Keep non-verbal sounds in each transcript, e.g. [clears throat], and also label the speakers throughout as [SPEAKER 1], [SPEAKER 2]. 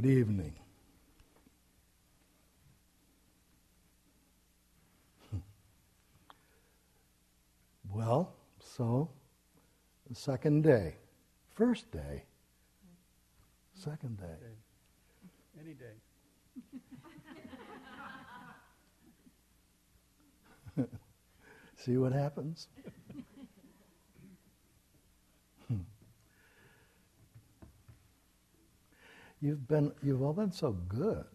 [SPEAKER 1] Good evening. [laughs] Well, so the second day, first day, second day.
[SPEAKER 2] Any day. [laughs]
[SPEAKER 1] See what happens? [laughs] you've been you've all been so good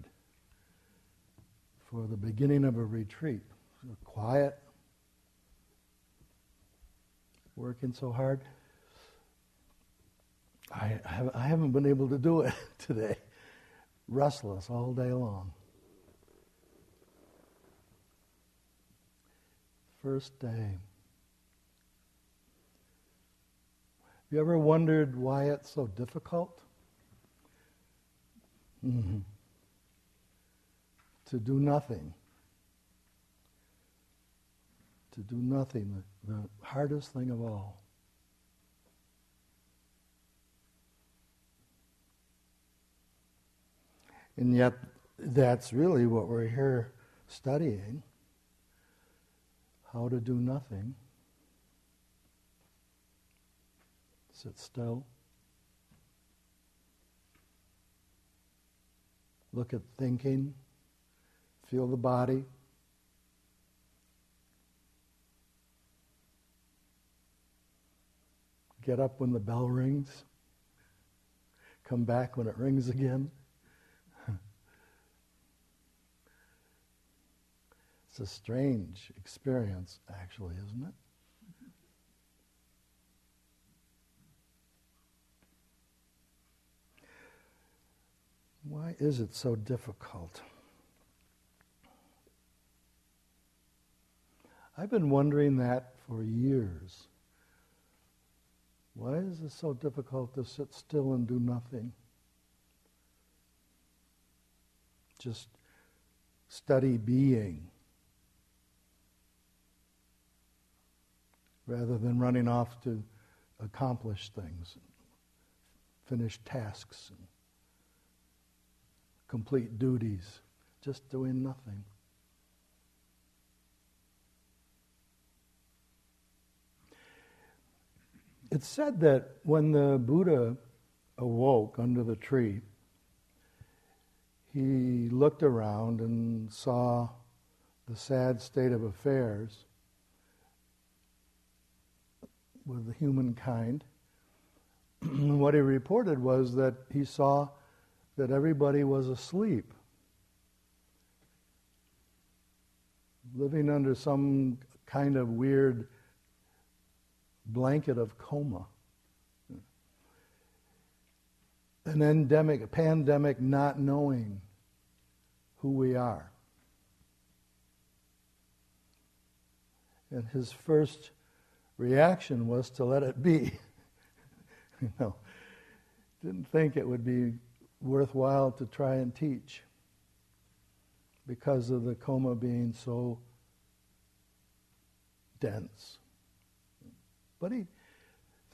[SPEAKER 1] for the beginning of a retreat. quiet, working so hard. I, I haven't been able to do it [laughs] today. Restless all day long. First day. Have you ever wondered why it's so difficult? Mm-hmm. To do nothing. To do nothing, the, the hardest thing of all. And yet, that's really what we're here studying how to do nothing. Sit still. Look at thinking. Feel the body. Get up when the bell rings. Come back when it rings again. [laughs] it's a strange experience, actually, isn't it? Why is it so difficult? I've been wondering that for years. Why is it so difficult to sit still and do nothing? Just study being rather than running off to accomplish things, finish tasks complete duties, just doing nothing. It's said that when the Buddha awoke under the tree, he looked around and saw the sad state of affairs with the humankind. [clears throat] what he reported was that he saw that everybody was asleep, living under some kind of weird blanket of coma. An endemic, a pandemic, not knowing who we are. And his first reaction was to let it be. [laughs] you know, didn't think it would be worthwhile to try and teach because of the coma being so dense. But he,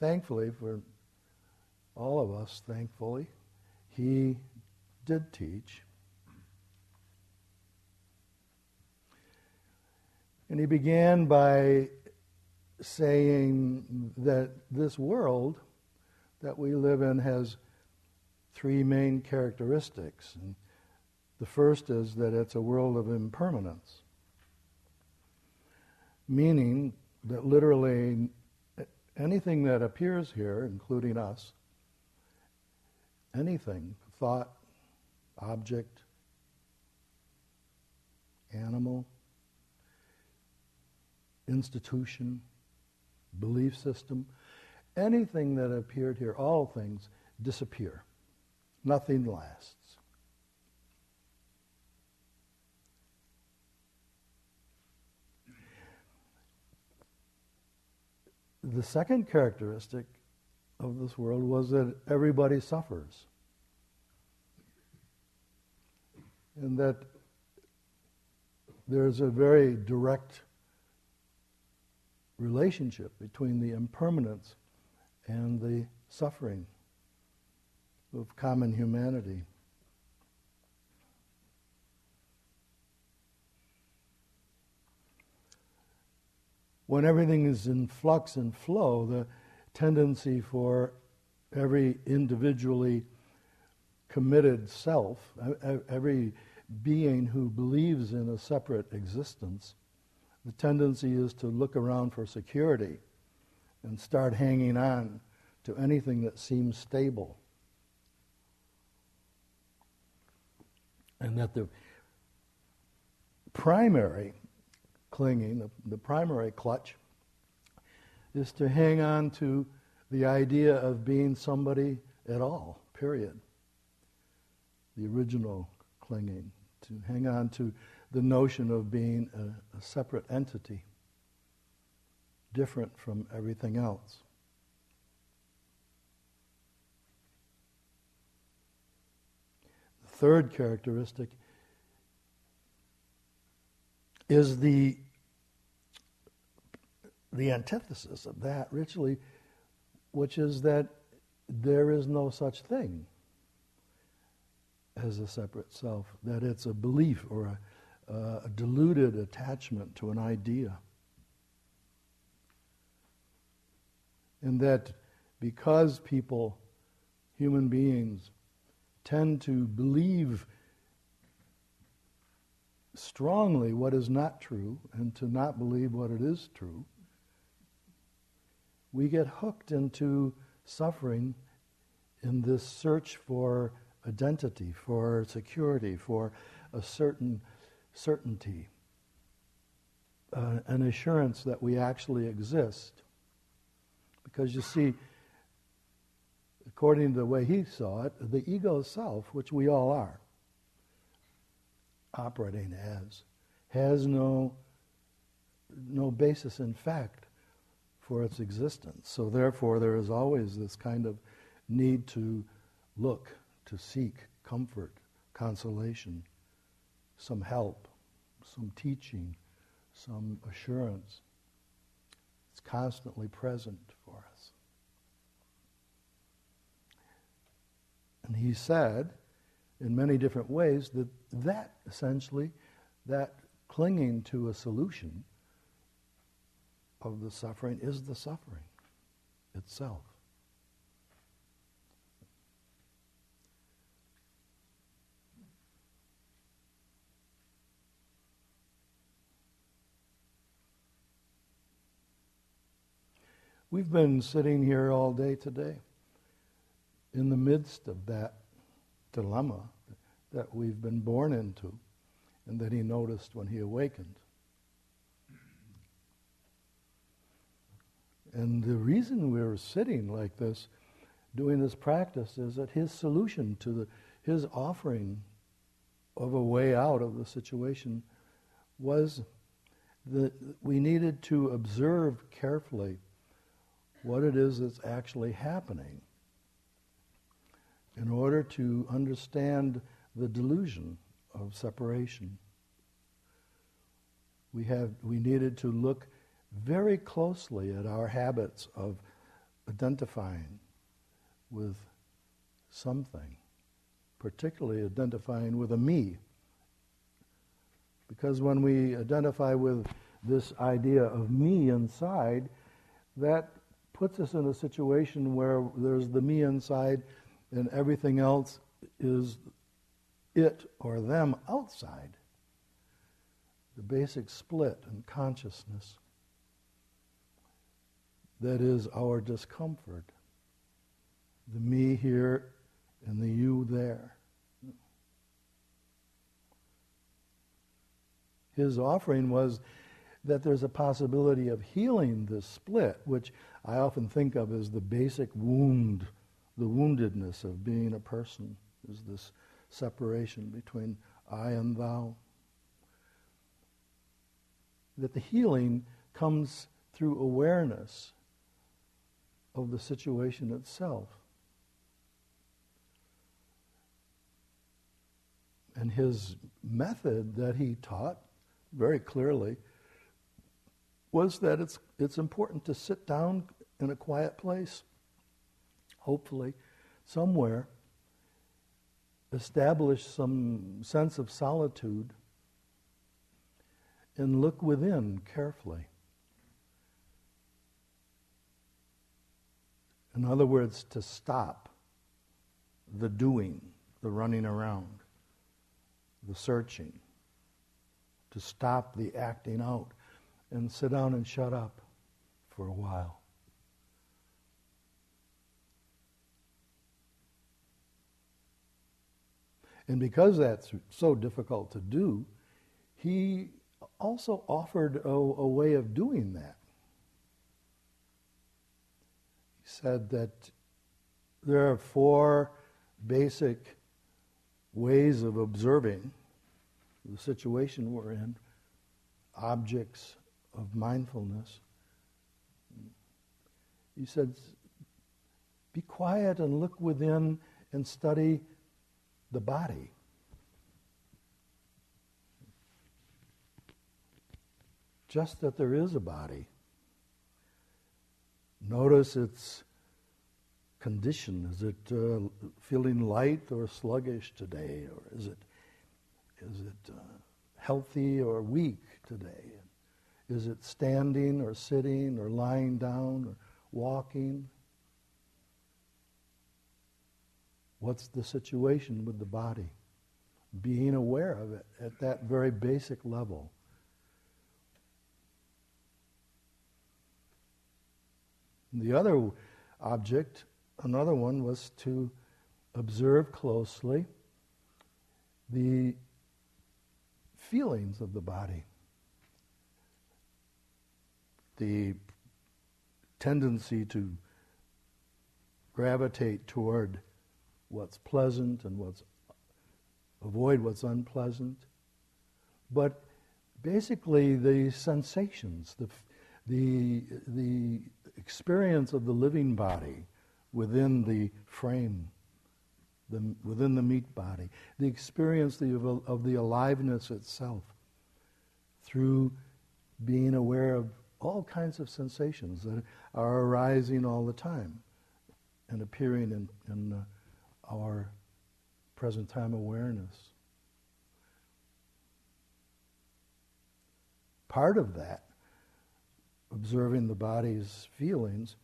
[SPEAKER 1] thankfully, for all of us, thankfully, he did teach. And he began by saying that this world that we live in has three main characteristics. And the first is that it's a world of impermanence, meaning that literally anything that appears here, including us, anything, thought, object, animal, institution, belief system, anything that appeared here, all things disappear. Nothing lasts. The second characteristic of this world was that everybody suffers. And that there's a very direct relationship between the impermanence and the suffering of common humanity. When everything is in flux and flow, the tendency for every individually committed self, every being who believes in a separate existence, the tendency is to look around for security and start hanging on to anything that seems stable. And that the primary clinging, the, the primary clutch, is to hang on to the idea of being somebody at all, period. The original clinging, to hang on to the notion of being a, a separate entity, different from everything else. Third characteristic is the the antithesis of that, richly, which is that there is no such thing as a separate self, that it's a belief or a, a deluded attachment to an idea. And that because people, human beings, tend to believe strongly what is not true and to not believe what it is true, we get hooked into suffering in this search for identity, for security, for a certain certainty, uh, an assurance that we actually exist. Because you see, according to the way he saw it, the ego self, which we all are, operating as, has no, no basis in fact for its existence. So therefore, there is always this kind of need to look, to seek comfort, consolation, some help, some teaching, some assurance. It's constantly present for us. And he said, in many different ways, that that essentially, that clinging to a solution of the suffering is the suffering itself. We've been sitting here all day today in the midst of that dilemma that we've been born into and that he noticed when he awakened. And the reason we're sitting like this, doing this practice, is that his solution to the, his offering of a way out of the situation was that we needed to observe carefully what it is that's actually happening to understand the delusion of separation. We, have, we needed to look very closely at our habits of identifying with something, particularly identifying with a me. Because when we identify with this idea of me inside, that puts us in a situation where there's the me inside and everything else is it or them outside. The basic split in consciousness that is our discomfort. The me here and the you there. His offering was that there's a possibility of healing this split, which I often think of as the basic wound, the woundedness of being a person, is this separation between I and thou. That the healing comes through awareness of the situation itself. And his method that he taught very clearly was that it's, it's important to sit down in a quiet place, hopefully, somewhere, establish some sense of solitude and look within carefully. In other words, to stop the doing, the running around, the searching, to stop the acting out, and sit down and shut up for a while. And because that's so difficult to do, he also offered a, a way of doing that. He said that there are four basic ways of observing the situation we're in, objects of mindfulness. He said, be quiet and look within and study the body. Just that there is a body. Notice its condition. Is it uh, feeling light or sluggish today? Or is it, is it uh, healthy or weak today? Is it standing or sitting or lying down or walking? What's the situation with the body? Being aware of it at that very basic level. The other object, another one, was to observe closely the feelings of the body, the tendency to gravitate toward what's pleasant and what's avoid what's unpleasant. But basically, the sensations, the the the experience of the living body within the frame, the, within the meat body, the experience of, of the aliveness itself through being aware of all kinds of sensations that are arising all the time and appearing in, in uh, our present time awareness. Part of that, observing the body's feelings,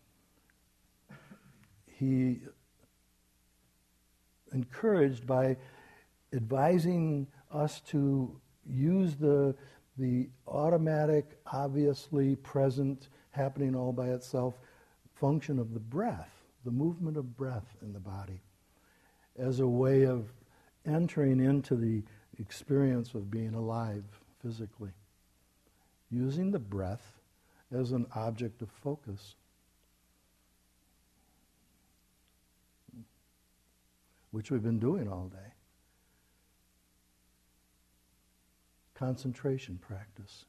[SPEAKER 1] he encouraged by advising us to use the, the automatic, obviously present, happening all by itself function of the breath, the movement of breath in the body as a way of entering into the experience of being alive physically, using the breath as an object of focus. Which we've been doing all day. Concentration practice.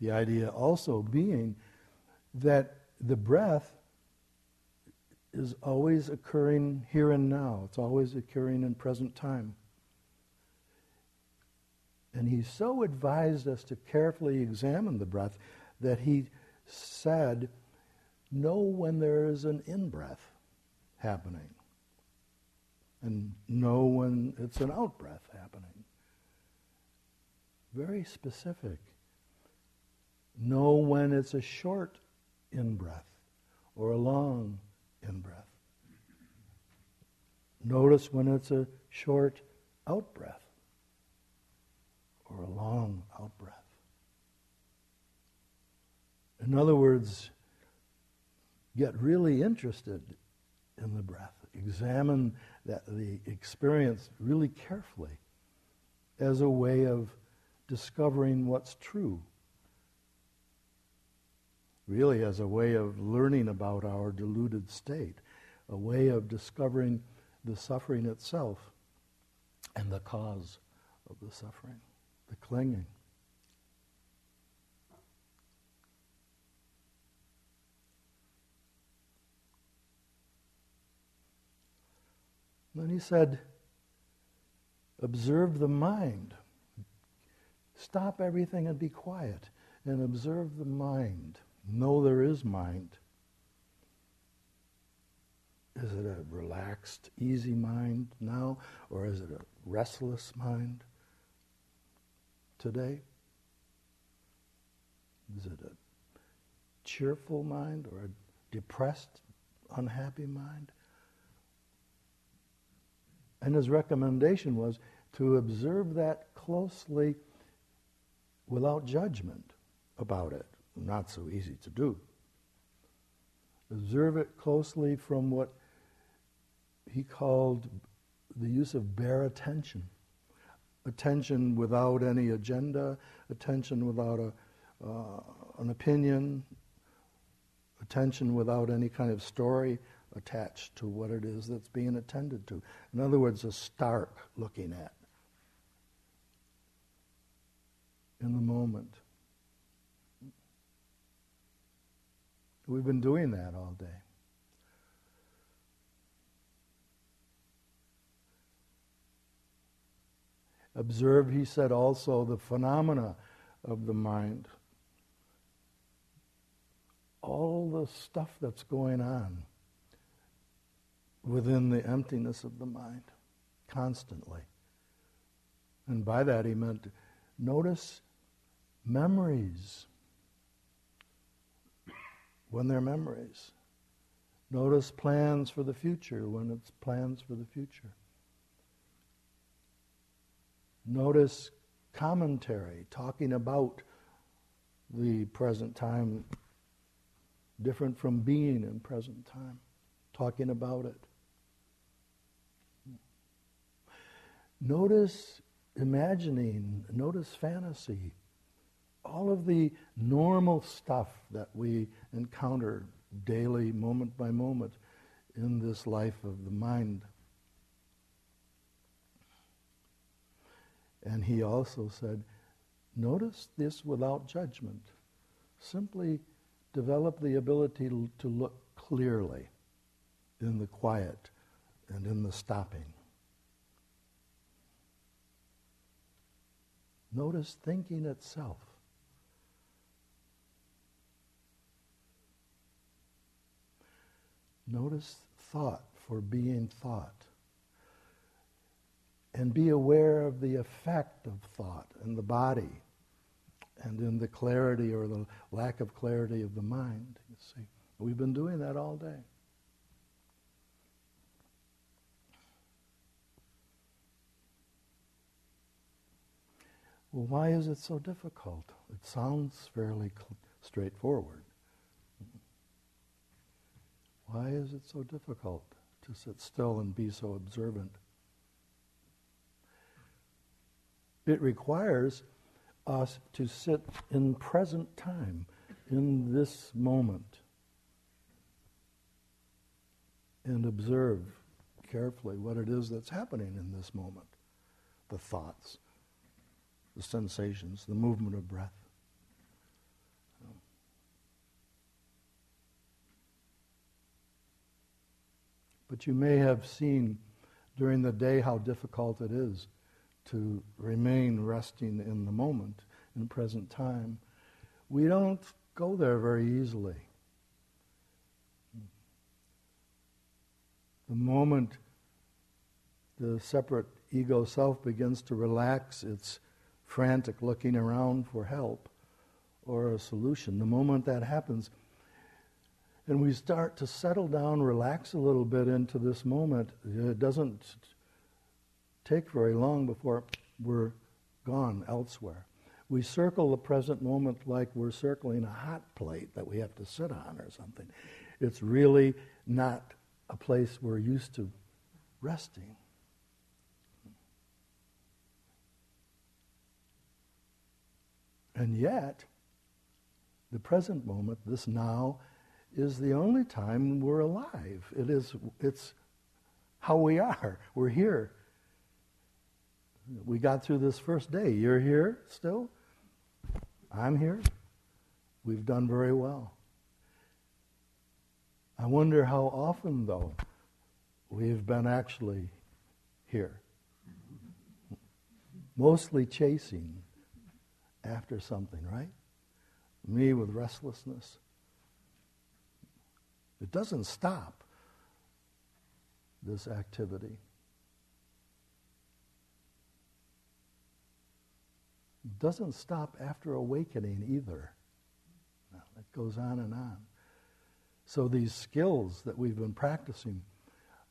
[SPEAKER 1] The idea also being that the breath is always occurring here and now. It's always occurring in present time. And he so advised us to carefully examine the breath that he said, Know when there is an in breath happening, and know when it's an out breath happening. Very specific. Know when it's a short in breath or a long in breath. Notice when it's a short out breath or a long out breath. In other words, get really interested in the breath. Examine that, the experience really carefully as a way of discovering what's true really as a way of learning about our deluded state, a way of discovering the suffering itself and the cause of the suffering, the clinging. Then he said, observe the mind. Stop everything and be quiet and observe the mind. Know there is mind. Is it a relaxed, easy mind now, or is it a restless mind today? Is it a cheerful mind or a depressed, unhappy mind? And his recommendation was to observe that closely without judgment about it. Not so easy to do. Observe it closely from what he called the use of bare attention. Attention without any agenda, attention without a, uh, an opinion, attention without any kind of story attached to what it is that's being attended to. In other words, a stark looking at in the moment. We've been doing that all day. Observe, he said, also the phenomena of the mind. All the stuff that's going on within the emptiness of the mind, constantly. And by that he meant notice memories when they're memories. Notice plans for the future when it's plans for the future. Notice commentary talking about the present time, different from being in present time, talking about it. Notice imagining, notice fantasy, all of the normal stuff that we encounter daily, moment by moment, in this life of the mind. And he also said, notice this without judgment. Simply develop the ability to look clearly in the quiet and in the stopping. Notice thinking itself. Notice thought for being thought. And be aware of the effect of thought in the body and in the clarity or the lack of clarity of the mind. You see, we've been doing that all day. Well, why is it so difficult? It sounds fairly cl- straightforward. Why is it so difficult to sit still and be so observant? It requires us to sit in present time, in this moment, and observe carefully what it is that's happening in this moment the thoughts, the sensations, the movement of breath. But you may have seen during the day how difficult it is to remain resting in the moment, in present time. We don't go there very easily. The moment the separate ego self begins to relax its frantic looking around for help or a solution, the moment that happens, and we start to settle down, relax a little bit into this moment, it doesn't take very long before we're gone elsewhere. We circle the present moment like we're circling a hot plate that we have to sit on or something. It's really not a place we're used to resting. And yet, the present moment, this now, is the only time we're alive. It is, it's how we are. We're here. We got through this first day. You're here still? I'm here. We've done very well. I wonder how often, though, we've been actually here. Mostly chasing after something, right? Me with restlessness. It doesn't stop this activity. It doesn't stop after awakening either. It goes on and on. So these skills that we've been practicing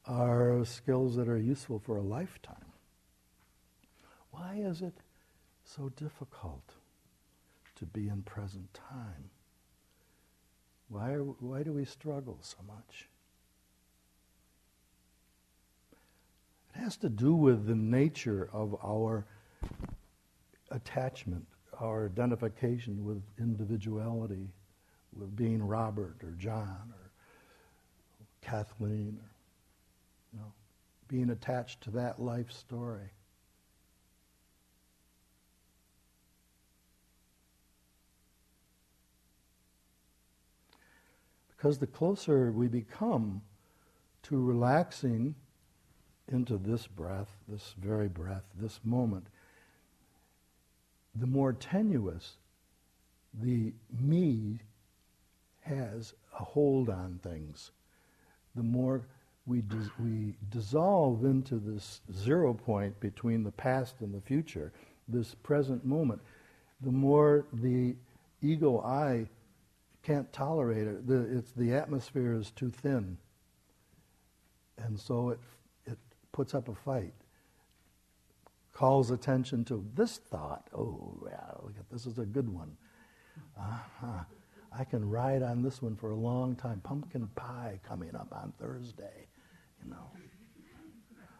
[SPEAKER 1] are skills that are useful for a lifetime. Why is it so difficult to be in present time? Why, are, why do we struggle so much? It has to do with the nature of our attachment, our identification with individuality, with being Robert or John or Kathleen or you know, being attached to that life story. Because the closer we become to relaxing into this breath, this very breath, this moment, the more tenuous the me has a hold on things, the more we, dis- we dissolve into this zero point between the past and the future, this present moment, the more the ego I can't tolerate it. The, it's, the atmosphere is too thin. And so it, it puts up a fight, calls attention to this thought. Oh, yeah, look at this is a good one. Uh-huh. I can ride on this one for a long time. Pumpkin pie coming up on Thursday, you know.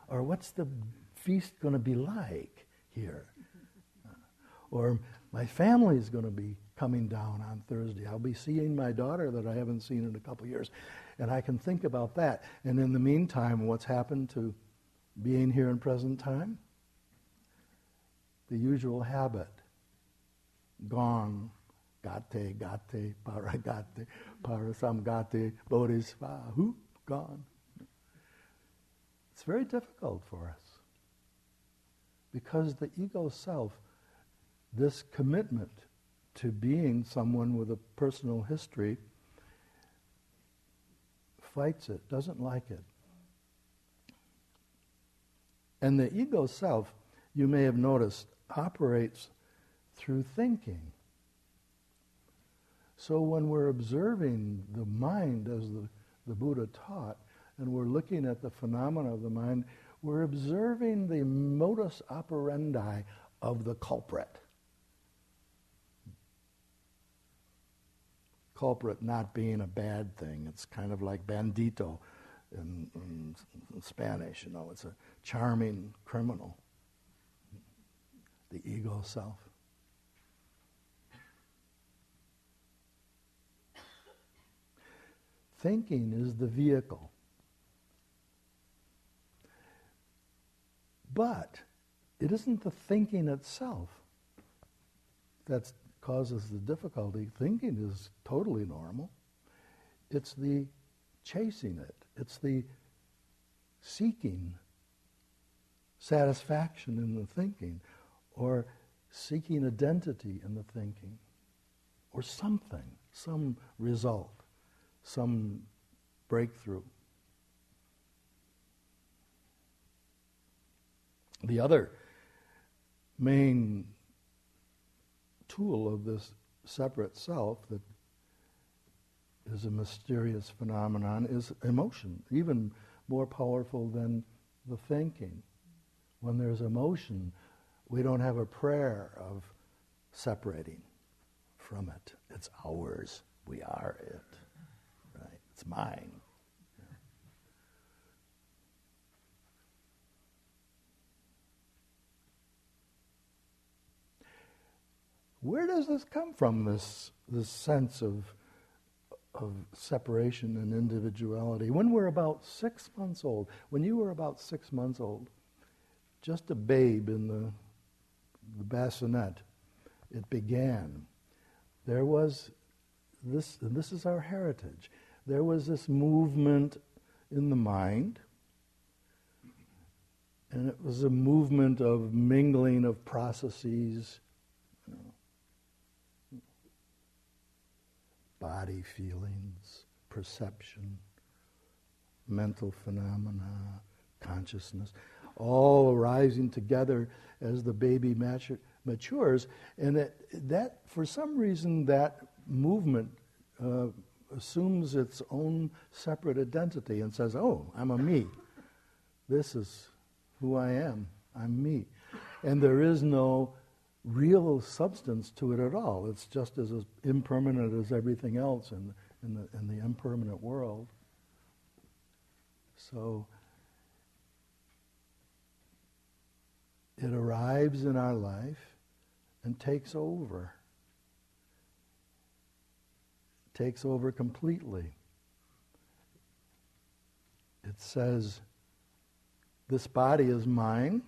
[SPEAKER 1] Or what's the feast going to be like here? Or my family's going to be coming down on Thursday. I'll be seeing my daughter that I haven't seen in a couple years. And I can think about that. And in the meantime, what's happened to being here in present time? The usual habit. Gone. Gate, gate, paragate, parasamgate, bodhi svaha. Gone. It's very difficult for us. Because the ego self, this commitment to being someone with a personal history fights it, doesn't like it. And the ego self, you may have noticed, operates through thinking. So when we're observing the mind as the, the Buddha taught, and we're looking at the phenomena of the mind, we're observing the modus operandi of the culprit. Culprit not being a bad thing. It's kind of like bandito in, in, Spanish, you know, it's a charming criminal. The ego self. Thinking is the vehicle. But it isn't the thinking itself that's causes the difficulty. Thinking is totally normal. It's the chasing it, it's the seeking satisfaction in the thinking, or seeking identity in the thinking, or something, some result, some breakthrough. The other main tool of this separate self that is a mysterious phenomenon is emotion, even more powerful than the thinking. When there's emotion, we don't have a prayer of separating from it. It's ours. We are it. Right? It's mine. Where does this come from, this, this sense of, of separation and individuality? When we're about six months old, when you were about six months old, just a babe in the, the bassinet, it began. There was this, and this is our heritage, there was this movement in the mind, and it was a movement of mingling of processes body feelings, perception, mental phenomena, consciousness, all arising together as the baby mature, matures. And that, that, for some reason, that movement uh, assumes its own separate identity and says, oh, I'm a me. This is who I am. I'm me. And there is no real substance to it at all. It's just as impermanent as everything else in, in, the, in the impermanent world. So it arrives in our life and takes over. Takes over completely. It says, This body is mine.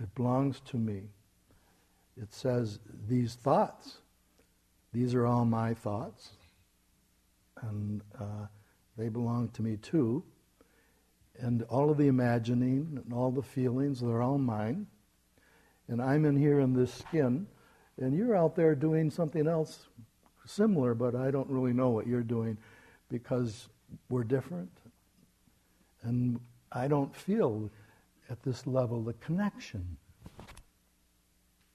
[SPEAKER 1] It belongs to me. It says, These thoughts, these are all my thoughts, and uh, they belong to me too. And all of the imagining and all the feelings, they're all mine. And I'm in here in this skin, and you're out there doing something else similar, but I don't really know what you're doing because we're different. And I don't feel at this level the connection,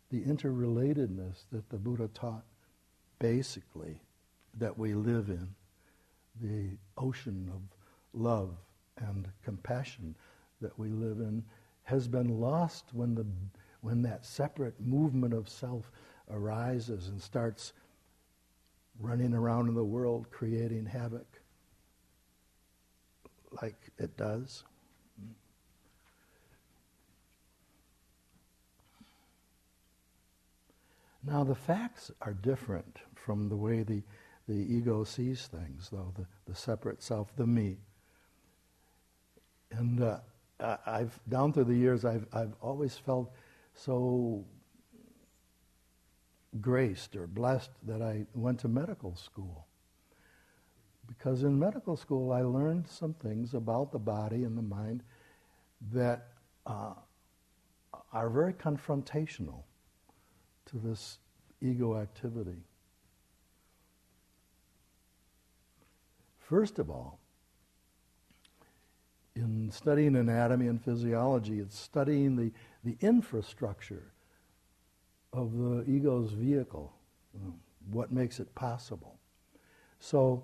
[SPEAKER 1] the interrelatedness that the Buddha taught basically that we live in, the ocean of love and compassion that we live in has been lost when, the, when that separate movement of self arises and starts running around in the world creating havoc like it does. Now, the facts are different from the way the, the ego sees things, though, the, the separate self, the me. And uh, I've, down through the years, I've, I've always felt so graced or blessed that I went to medical school. Because in medical school, I learned some things about the body and the mind that uh, are very confrontational to this ego activity. First of all, in studying anatomy and physiology, it's studying the, the infrastructure of the ego's vehicle, what makes it possible. So,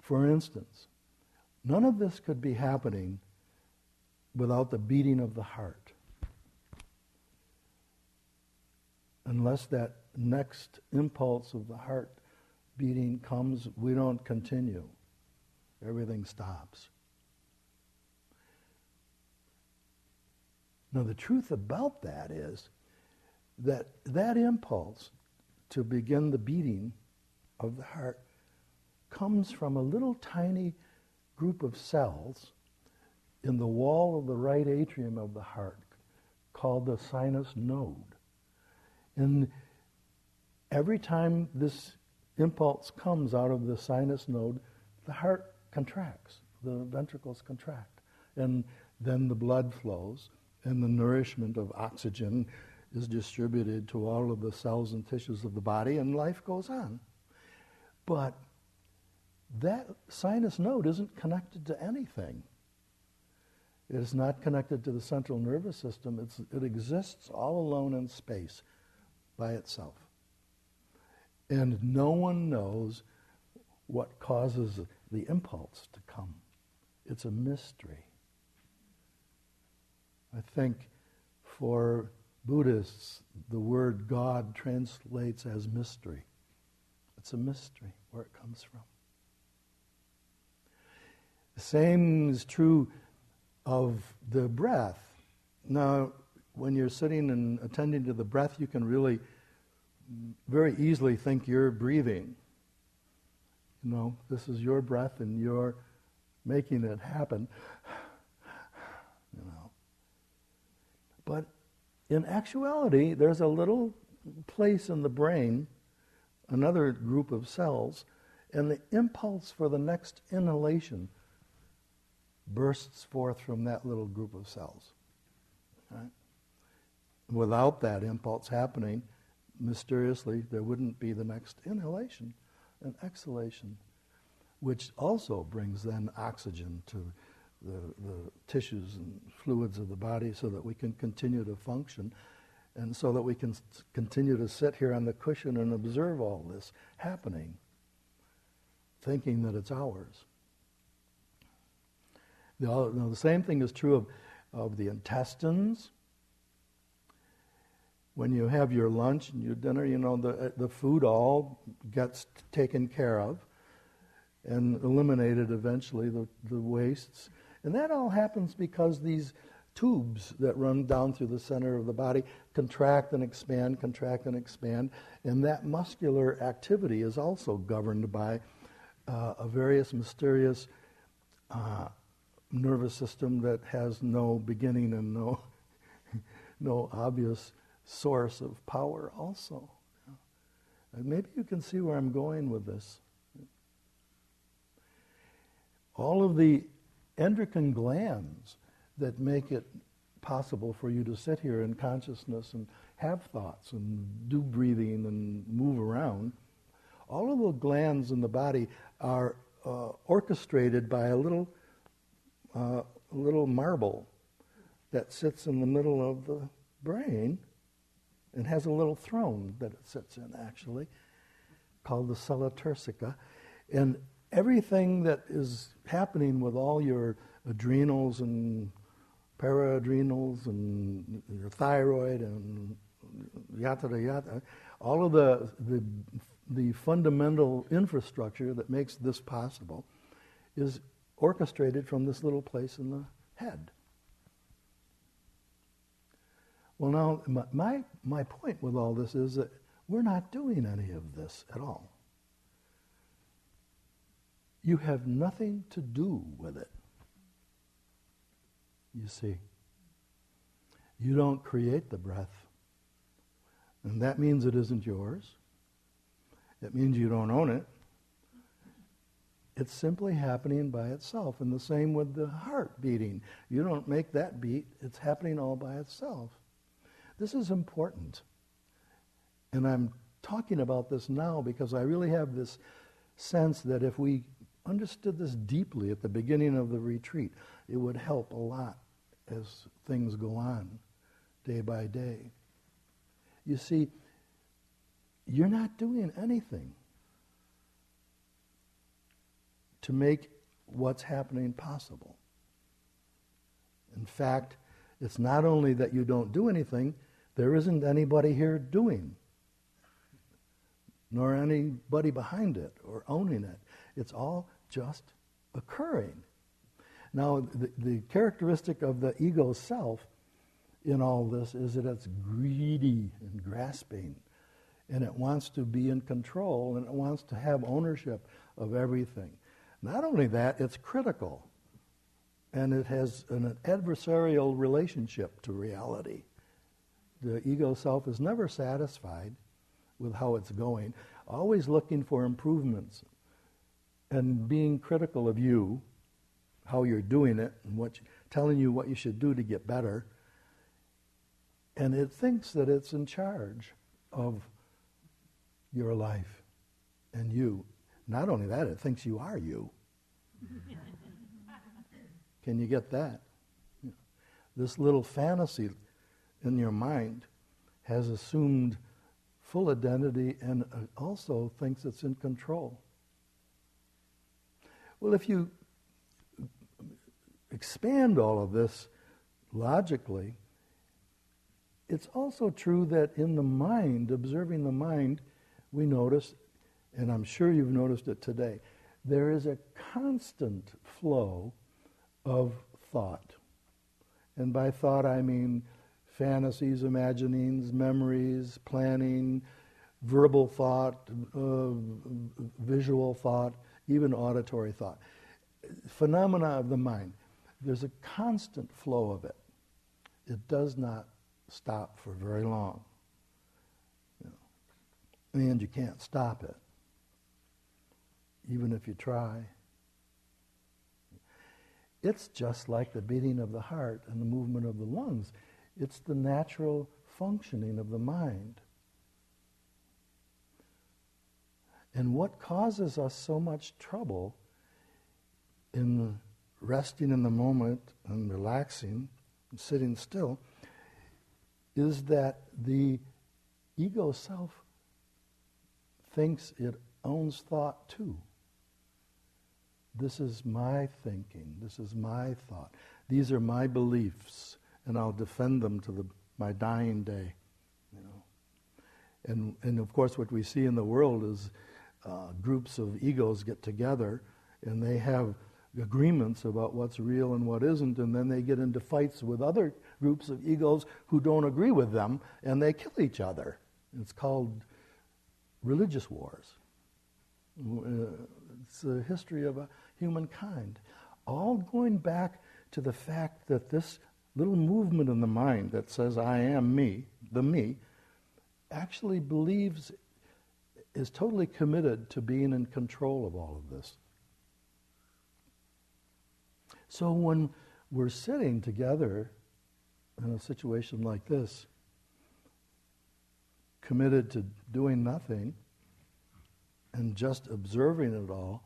[SPEAKER 1] for instance, none of this could be happening without the beating of the heart. Unless that next impulse of the heart beating comes, we don't continue. Everything stops. Now, the truth about that is that that impulse to begin the beating of the heart comes from a little tiny group of cells in the wall of the right atrium of the heart called the sinus node. And every time this impulse comes out of the sinus node, the heart contracts, the ventricles contract, and then the blood flows and the nourishment of oxygen is distributed to all of the cells and tissues of the body, and life goes on. But that sinus node isn't connected to anything. It is not connected to the central nervous system. It's, it exists all alone in space by itself. And no one knows what causes the impulse to come. It's a mystery. I think for Buddhists, the word God translates as mystery. It's a mystery where it comes from. The same is true of the breath. Now, when you're sitting and attending to the breath, you can really very easily think you're breathing. You know, this is your breath and you're making it happen. [sighs] You know. But in actuality, there's a little place in the brain, another group of cells, and the impulse for the next inhalation bursts forth from that little group of cells. Right? Without that impulse happening, mysteriously, there wouldn't be the next inhalation and exhalation, which also brings then oxygen to the, the tissues and fluids of the body so that we can continue to function and so that we can continue to sit here on the cushion and observe all this happening, thinking that it's ours. The, the same thing is true of, of the intestines. When you have your lunch and your dinner, you know, the, the food all gets taken care of and eliminated eventually, the, the wastes. And that all happens because these tubes that run down through the center of the body contract and expand, contract and expand. And that muscular activity is also governed by uh, a various mysterious uh, nervous system that has no beginning and no, [laughs] no obvious source of power, also. Maybe you can see where I'm going with this. All of the endocrine glands that make it possible for you to sit here in consciousness and have thoughts and do breathing and move around, all of the glands in the body are uh, orchestrated by a little, uh, little marble that sits in the middle of the brain and has a little throne that it sits in, actually, called the sella turcica. And everything that is happening with all your adrenals and paraadrenals and your thyroid and yada yada, all of the, the, the fundamental infrastructure that makes this possible is orchestrated from this little place in the head. Well, now, my, my point with all this is that we're not doing any of this at all. You have nothing to do with it. You see, you don't create the breath. And that means it isn't yours. It means you don't own it. It's simply happening by itself. And the same with the heart beating. You don't make that beat, it's happening all by itself. This is important. And I'm talking about this now because I really have this sense that if we understood this deeply at the beginning of the retreat, it would help a lot as things go on day by day. You see, you're not doing anything to make what's happening possible. In fact, it's not only that you don't do anything, there isn't anybody here doing, nor anybody behind it or owning it. It's all just occurring. Now, the, the characteristic of the ego self in all this is that it's greedy and grasping, and it wants to be in control, and it wants to have ownership of everything. Not only that, it's critical, and it has an adversarial relationship to reality. The ego self is never satisfied with how it's going, always looking for improvements and being critical of you, how you're doing it, and what telling you what you should do to get better. And it thinks that it's in charge of your life and you. Not only that, it thinks you are you. [laughs] Can you get that? This little fantasy in your mind has assumed full identity and uh, also thinks it's in control. Well, if you expand all of this logically, it's also true that in the mind, observing the mind, we notice, and I'm sure you've noticed it today, there is a constant flow of thought. And by thought, I mean fantasies, imaginings, memories, planning, verbal thought, uh, visual thought, even auditory thought. Phenomena of the mind. There's a constant flow of it. It does not stop for very long. You know. And you can't stop it, even if you try. It's just like the beating of the heart and the movement of the lungs. It's the natural functioning of the mind. And what causes us so much trouble in resting in the moment and relaxing and sitting still is that the ego self thinks it owns thought too. This is my thinking. This is my thought. These are my beliefs, and I'll defend them to the, my dying day. You know, and and of course, what we see in the world is uh, groups of egos get together, and they have agreements about what's real and what isn't, and then they get into fights with other groups of egos who don't agree with them, and they kill each other. It's called religious wars. Uh, it's the history of humankind. All going back to the fact that this little movement in the mind that says, I am me, the me, actually believes, is totally committed to being in control of all of this. So when we're sitting together in a situation like this, committed to doing nothing and just observing it all,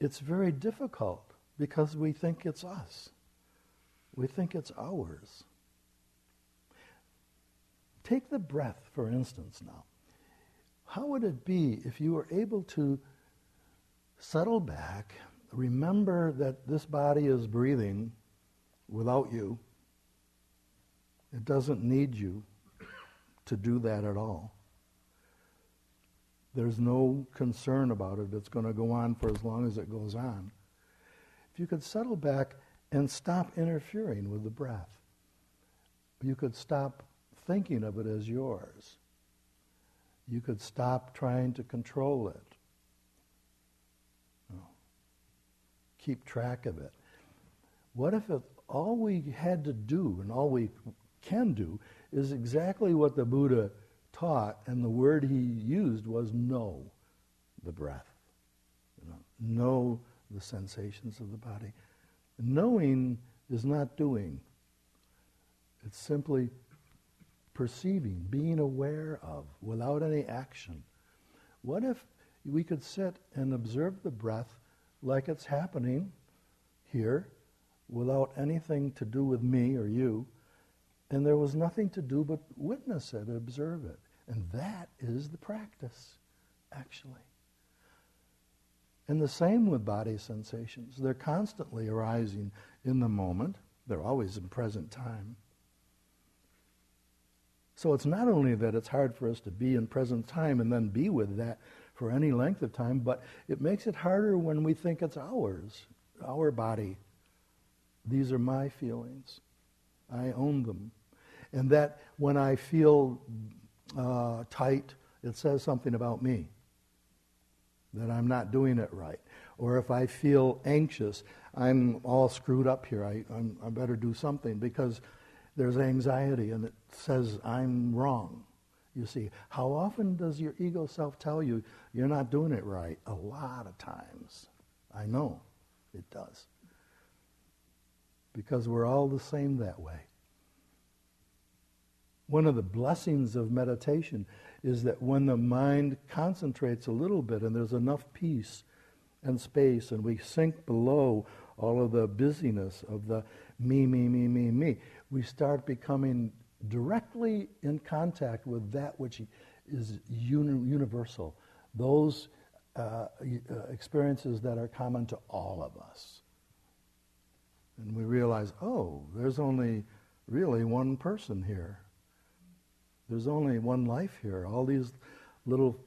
[SPEAKER 1] it's very difficult because we think it's us. We think it's ours. Take the breath, for instance, now. How would it be if you were able to settle back, remember that this body is breathing without you? It doesn't need you to do that at all. There's no concern about it. It's going to go on for as long as it goes on. If you could settle back and stop interfering with the breath, you could stop thinking of it as yours. You could stop trying to control it. Keep track of it. What if it, all we had to do and all we can do is exactly what the Buddha taught, and the word he used was know the breath. You know, know the sensations of the body. Knowing is not doing. It's simply perceiving, being aware of, without any action. What if we could sit and observe the breath like it's happening here, without anything to do with me or you, and there was nothing to do but witness it, observe it. And that is the practice, actually. And the same with body sensations. They're constantly arising in the moment, they're always in present time. So it's not only that it's hard for us to be in present time and then be with that for any length of time, but it makes it harder when we think it's ours, our body. These are my feelings. I own them. And that when I feel uh, tight, it says something about me, that I'm not doing it right. Or if I feel anxious, I'm all screwed up here. I, I'm, I better do something because there's anxiety and it says I'm wrong. You see, how often does your ego self tell you you're not doing it right? A lot of times. I know it does. Because we're all the same that way. One of the blessings of meditation is that when the mind concentrates a little bit and there's enough peace and space and we sink below all of the busyness of the me, me, me, me, me, we start becoming directly in contact with that which is uni- universal, those uh, uh, experiences that are common to all of us. And we realize, oh, there's only really one person here. There's only one life here. All these little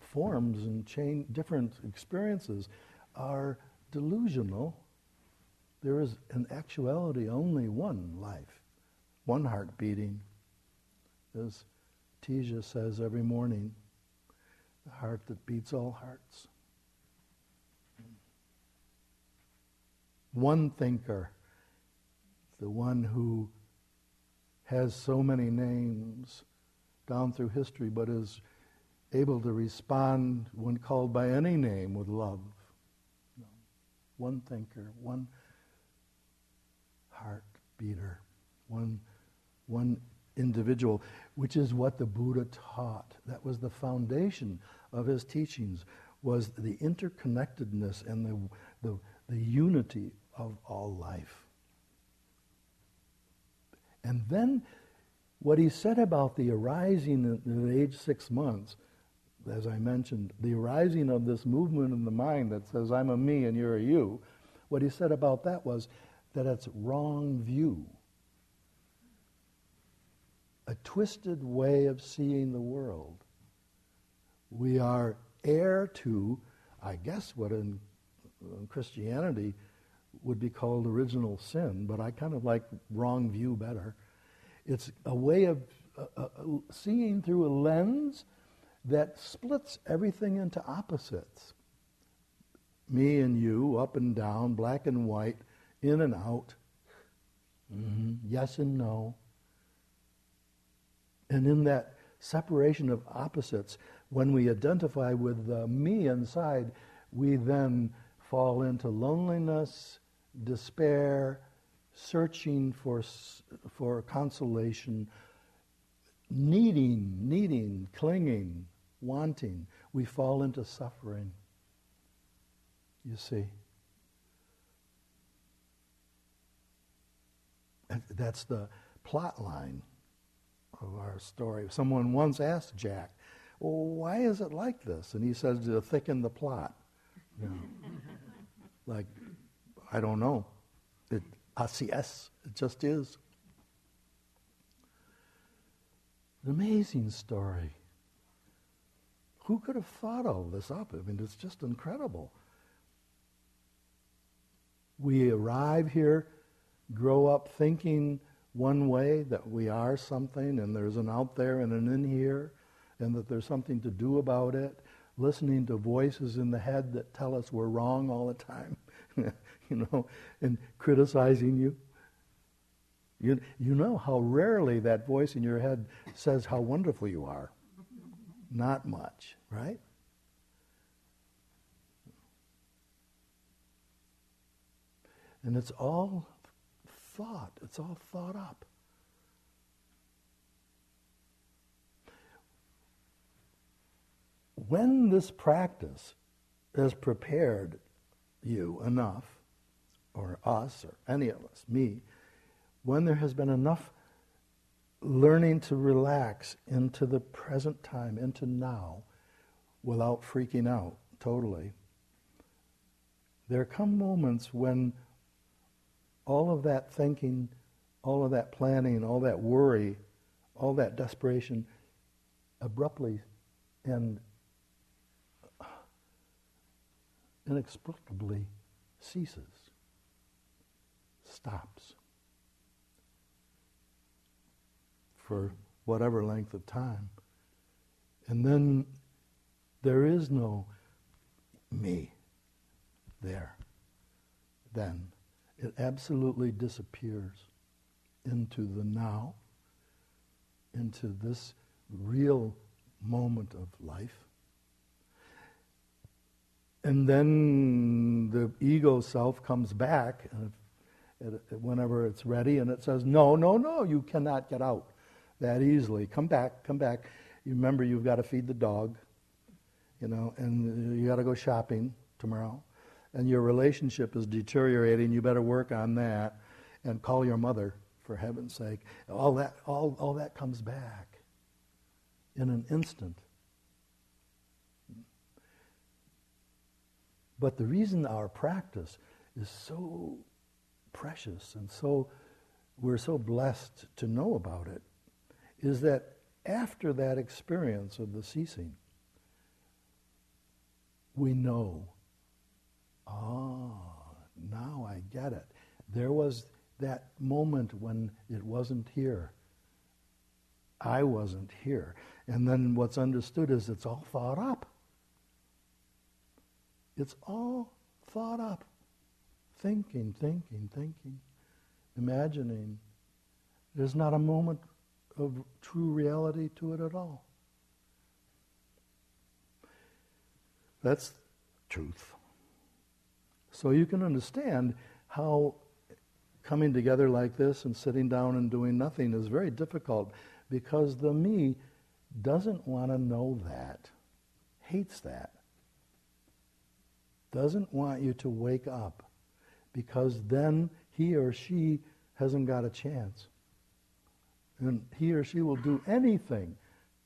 [SPEAKER 1] forms and chain, different experiences are delusional. There is, in actuality, only one life, one heart beating. As Teja says every morning, the heart that beats all hearts. One thinker, the one who has so many names down through history, but is able to respond when called by any name with love. One thinker, one heart beater, one, one individual, which is what the Buddha taught. That was the foundation of his teachings, was the interconnectedness and the, the, the unity of all life. And then What he said about the arising at age six months, as I mentioned, the arising of this movement in the mind that says, I'm a me and you're a you, what he said about that was that it's wrong view. A twisted way of seeing the world. We are heir to, I guess, what in, Christianity would be called original sin, but I kind of like wrong view better. It's a way of uh, uh, seeing through a lens that splits everything into opposites. Me and you, up and down, black and white, in and out, mm-hmm. yes and no. And in that separation of opposites, when we identify with the me inside, we then fall into loneliness, despair, searching for, for consolation, needing, needing, clinging, wanting. We fall into suffering. You see? That's the plot line of our story. Someone once asked Jack, well, why is it like this? And he says, to thicken the plot. You know, [laughs] like, I don't know. ACS, it just is. An amazing story. Who could have thought all this up? I mean, it's just incredible. We arrive here, grow up thinking one way that we are something and there's an out there and an in here and that there's something to do about it, listening to voices in the head that tell us we're wrong all the time, [laughs] you know, and criticizing you. You, you know how rarely that voice in your head says how wonderful you are. Not much, right? And it's all thought, it's all thought up. When this practice has prepared you enough, or us, or any of us, me, when there has been enough learning to relax into the present time, into now, without freaking out totally, there come moments when all of that thinking, all of that planning, all that worry, all that desperation abruptly and inexplicably ceases, stops for whatever length of time. And then there is no me there. Then it absolutely disappears into the now, into this real moment of life. And then the ego self comes back whenever it's ready and it says, No, no, no, you cannot get out that easily. Come back, come back. You remember you've got to feed the dog, you know, and you got to go shopping tomorrow. And your relationship is deteriorating. You better work on that and call your mother, for heaven's sake. All that, all, all that comes back in an instant. But the reason our practice is so precious and so we're so blessed to know about it is that after that experience of the ceasing, we know, ah, now I get it. There was that moment when it wasn't here. I wasn't here. And then what's understood is it's all thought up. It's all thought up. Thinking, thinking, thinking, imagining. There's not a moment of true reality to it at all. That's truth. So you can understand how coming together like this and sitting down and doing nothing is very difficult because the me doesn't want to know that, hates that, doesn't want you to wake up because then he or she hasn't got a chance And he or she will do anything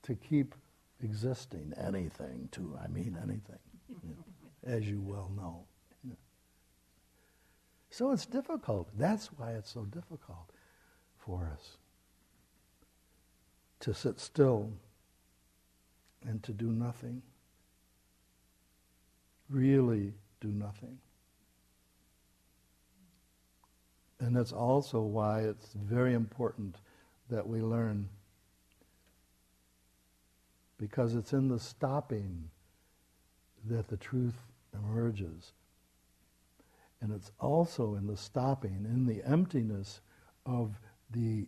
[SPEAKER 1] to keep existing. Anything, too. I mean anything, you know, as you well know. So it's difficult. That's why it's so difficult for us to sit still and to do nothing. Really do nothing. And that's also why it's very important that we learn. Because it's in the stopping that the truth emerges. And it's also in the stopping, in the emptiness of the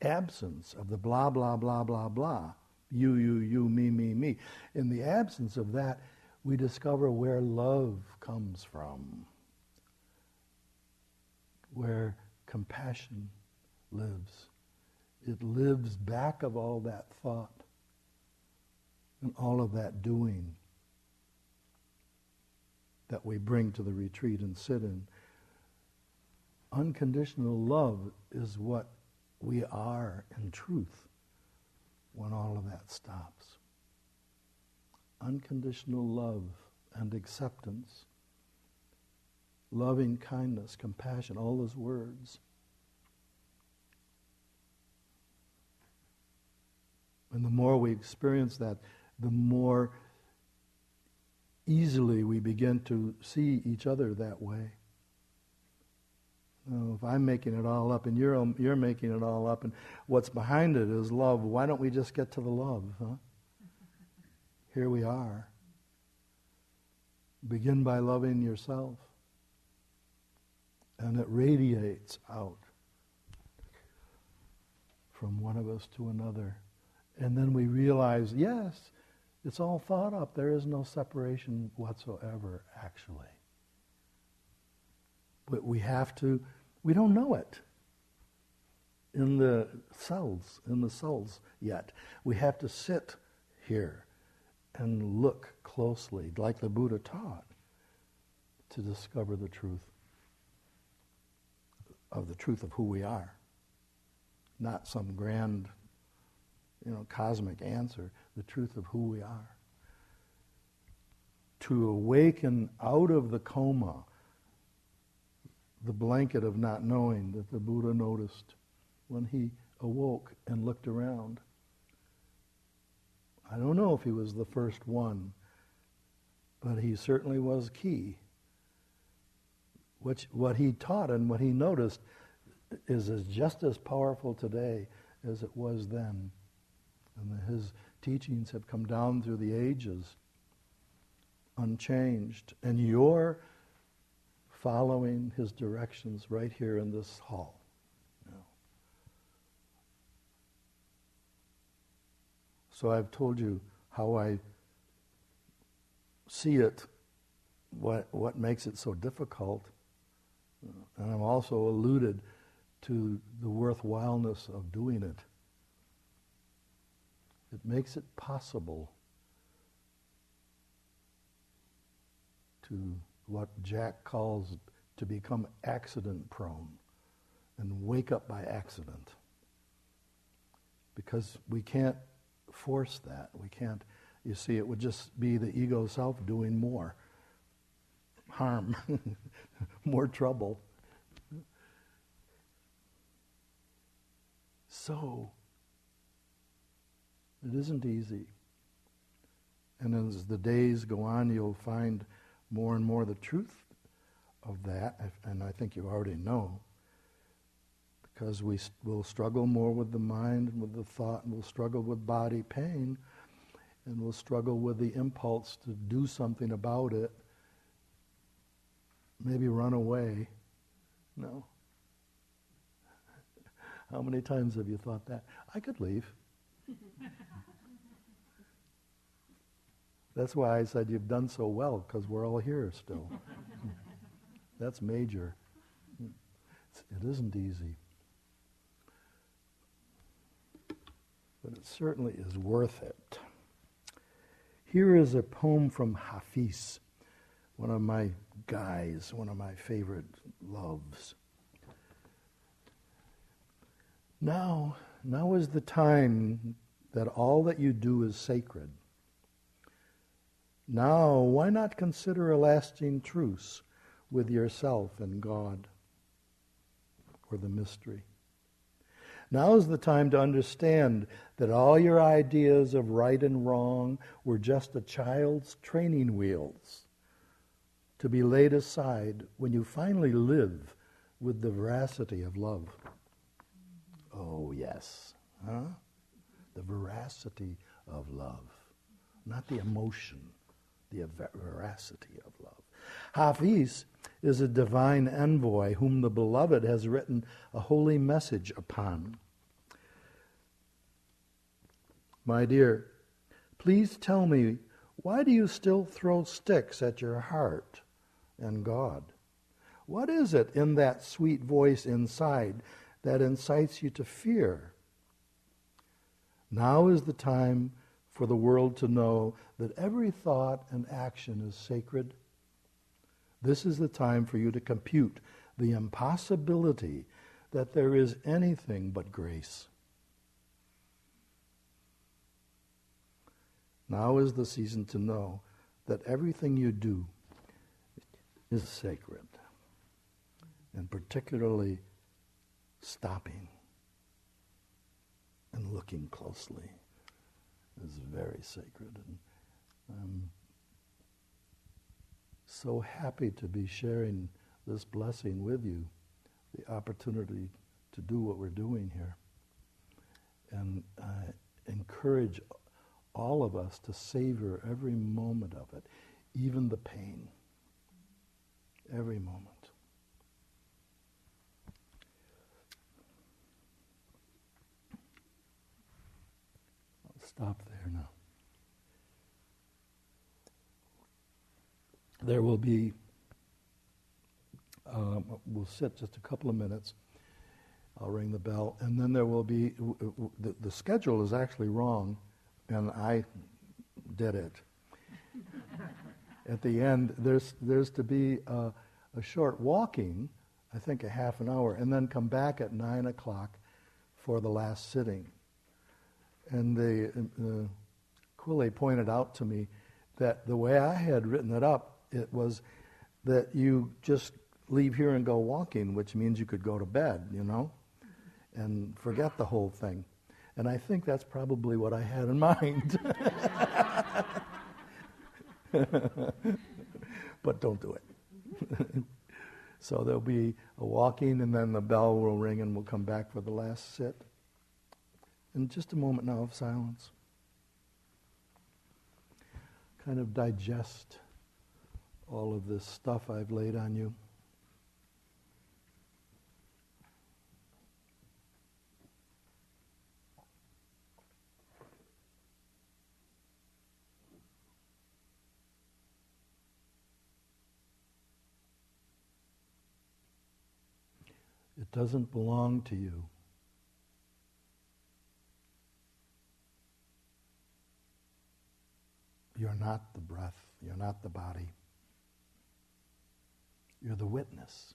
[SPEAKER 1] absence of the blah, blah, blah, blah, blah. You, you, you, me, me, me. In the absence of that, we discover where love comes from, where compassion lives. It lives back of all that thought and all of that doing that we bring to the retreat and sit in. Unconditional love is what we are in truth when all of that stops. Unconditional love and acceptance, loving kindness, compassion, all those words. And the more we experience that, the more easily we begin to see each other that way. If I'm making it all up and you're, um, you're making it all up and what's behind it is love, why don't we just get to the love, huh? Here we are. Begin by loving yourself. And it radiates out from one of us to another. And then we realize, yes, it's all thought up. There is no separation whatsoever, actually. But we have to, we don't know it in the cells, in the cells yet. We have to sit here and look closely, like the Buddha taught, to discover the truth of the truth of who we are. Not some grand, you know, cosmic answer, the truth of who we are. To awaken out of the coma, the blanket of not knowing that the Buddha noticed when he awoke and looked around. I don't know if he was the first one, but he certainly was key. Which, what he taught and what he noticed is, just as powerful today as it was then. And his teachings have come down through the ages unchanged. And you're following his directions right here in this hall. So I've told you how I see it, what, what makes it so difficult. And I've also alluded to the worthwhileness of doing it. It makes it possible to what Jack calls to become accident prone and wake up by accident. Because we can't force that. We can't, you see, it would just be the ego self doing more harm, [laughs] more trouble. So, it isn't easy. And as the days go on, you'll find more and more the truth of that, and I think you already know because we will struggle more with the mind and with the thought, and we'll struggle with body pain, and we'll struggle with the impulse to do something about it. Maybe run away. No. [laughs] How many times have you thought that? I could leave. That's why I said you've done so well, because we're all here still. [laughs] That's major. It isn't easy. but it certainly is worth it. Here is a poem from Hafiz, one of my guys, one of my favorite loves. Now Now is the time that all that you do is sacred. Now, why not consider a lasting truce with yourself and God or the mystery? Now is the time to understand that all your ideas of right and wrong were just a child's training wheels to be laid aside when you finally live with the veracity of love. Oh, yes. Huh? The veracity of love, not the emotion, the veracity of love. Hafiz is a divine envoy whom the beloved has written a holy message upon. My dear, please tell me, why do you still throw sticks at your heart and God? What is it in that sweet voice inside that incites you to fear? Now is the time for the world to know that every thought and action is sacred. This is the time for you to compute the impossibility that there is anything but grace. Now is the season to know that everything you do is sacred and particularly stopping and looking closely is very sacred. And I'm so happy to be sharing this blessing with you, the opportunity to do what we're doing here. And I encourage all of us to savor every moment of it, even the pain, every moment. I'll stop there now. There will be, um, we'll sit just a couple of minutes. I'll ring the bell, and then there will be, the, the schedule is actually wrong, and I did it. At the end, there's, there's to be a, a short walking, I think a half an hour, and then come back at 9 o'clock for the last sitting. And the uh, pointed out to me that the way I had written it up, it was that you just leave here and go walking, which means you could go to bed, you know, and forget the whole thing. And I think that's probably what I had in [laughs] mind. [laughs] but don't do it. [laughs] so there'll be a walking, and then the bell will ring, and we'll come back for the last sit. And just a moment now of silence. Kind of digest all of this stuff I've laid on you. It doesn't belong to you. You're not the breath. You're not the body. You're the witness.